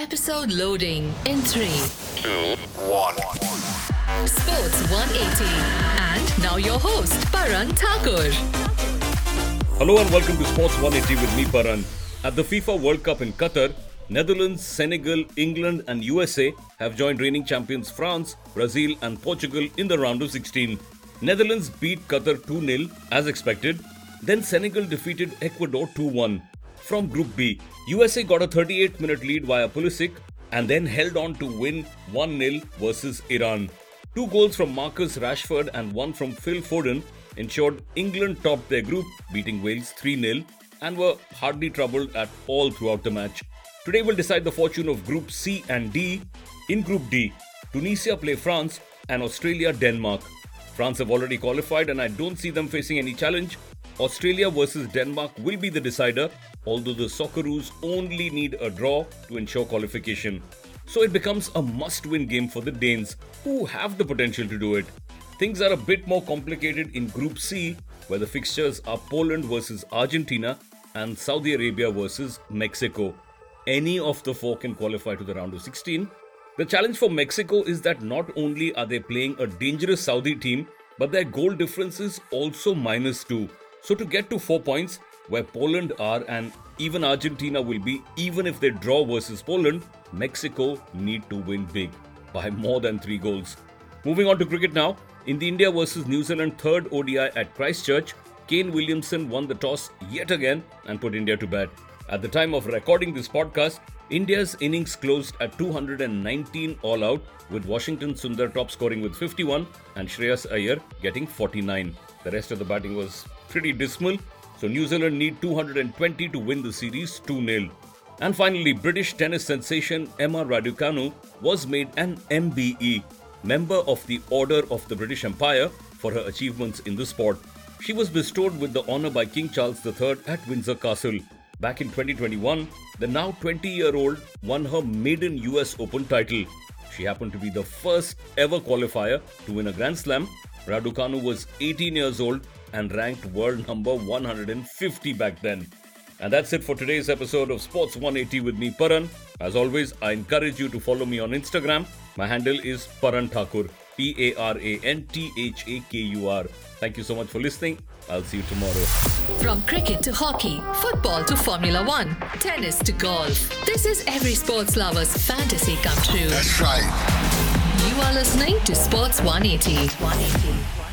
Episode loading in 3. two, one. Sports 180. And now your host, Paran Thakur. Hello and welcome to Sports 180 with me, Paran. At the FIFA World Cup in Qatar, Netherlands, Senegal, England, and USA have joined reigning champions France, Brazil, and Portugal in the round of 16. Netherlands beat Qatar 2 0 as expected. Then Senegal defeated Ecuador 2 1. From Group B, USA got a 38 minute lead via Pulisic and then held on to win 1 0 versus Iran. Two goals from Marcus Rashford and one from Phil Foden ensured England topped their group, beating Wales 3 0 and were hardly troubled at all throughout the match. Today will decide the fortune of Group C and D. In Group D, Tunisia play France and Australia Denmark. France have already qualified and I don't see them facing any challenge. Australia versus Denmark will be the decider, although the Socceroos only need a draw to ensure qualification. So it becomes a must win game for the Danes, who have the potential to do it. Things are a bit more complicated in Group C, where the fixtures are Poland versus Argentina and Saudi Arabia versus Mexico. Any of the four can qualify to the round of 16. The challenge for Mexico is that not only are they playing a dangerous Saudi team, but their goal difference is also minus 2. So to get to 4 points, where Poland are and even Argentina will be, even if they draw versus Poland, Mexico need to win big by more than 3 goals. Moving on to cricket now. In the India versus New Zealand third ODI at Christchurch, Kane Williamson won the toss yet again and put India to bed. At the time of recording this podcast, India's innings closed at 219 all out, with Washington Sundar top scoring with 51 and Shreyas Iyer getting 49. The rest of the batting was pretty dismal, so New Zealand need 220 to win the series 2 0. And finally, British tennis sensation Emma Raducanu was made an MBE, Member of the Order of the British Empire, for her achievements in the sport. She was bestowed with the honor by King Charles III at Windsor Castle. Back in 2021, the now 20 year old won her maiden US Open title. She happened to be the first ever qualifier to win a Grand Slam. Raducanu was 18 years old and ranked world number 150 back then. And that's it for today's episode of Sports 180 with me, Paran. As always, I encourage you to follow me on Instagram. My handle is Paran Thakur, P A R A N T H A K U R. Thank you so much for listening. I'll see you tomorrow. From cricket to hockey, football to Formula One, tennis to golf. This is every sports lover's fantasy come true. That's right. You are listening to Sports 180. 180.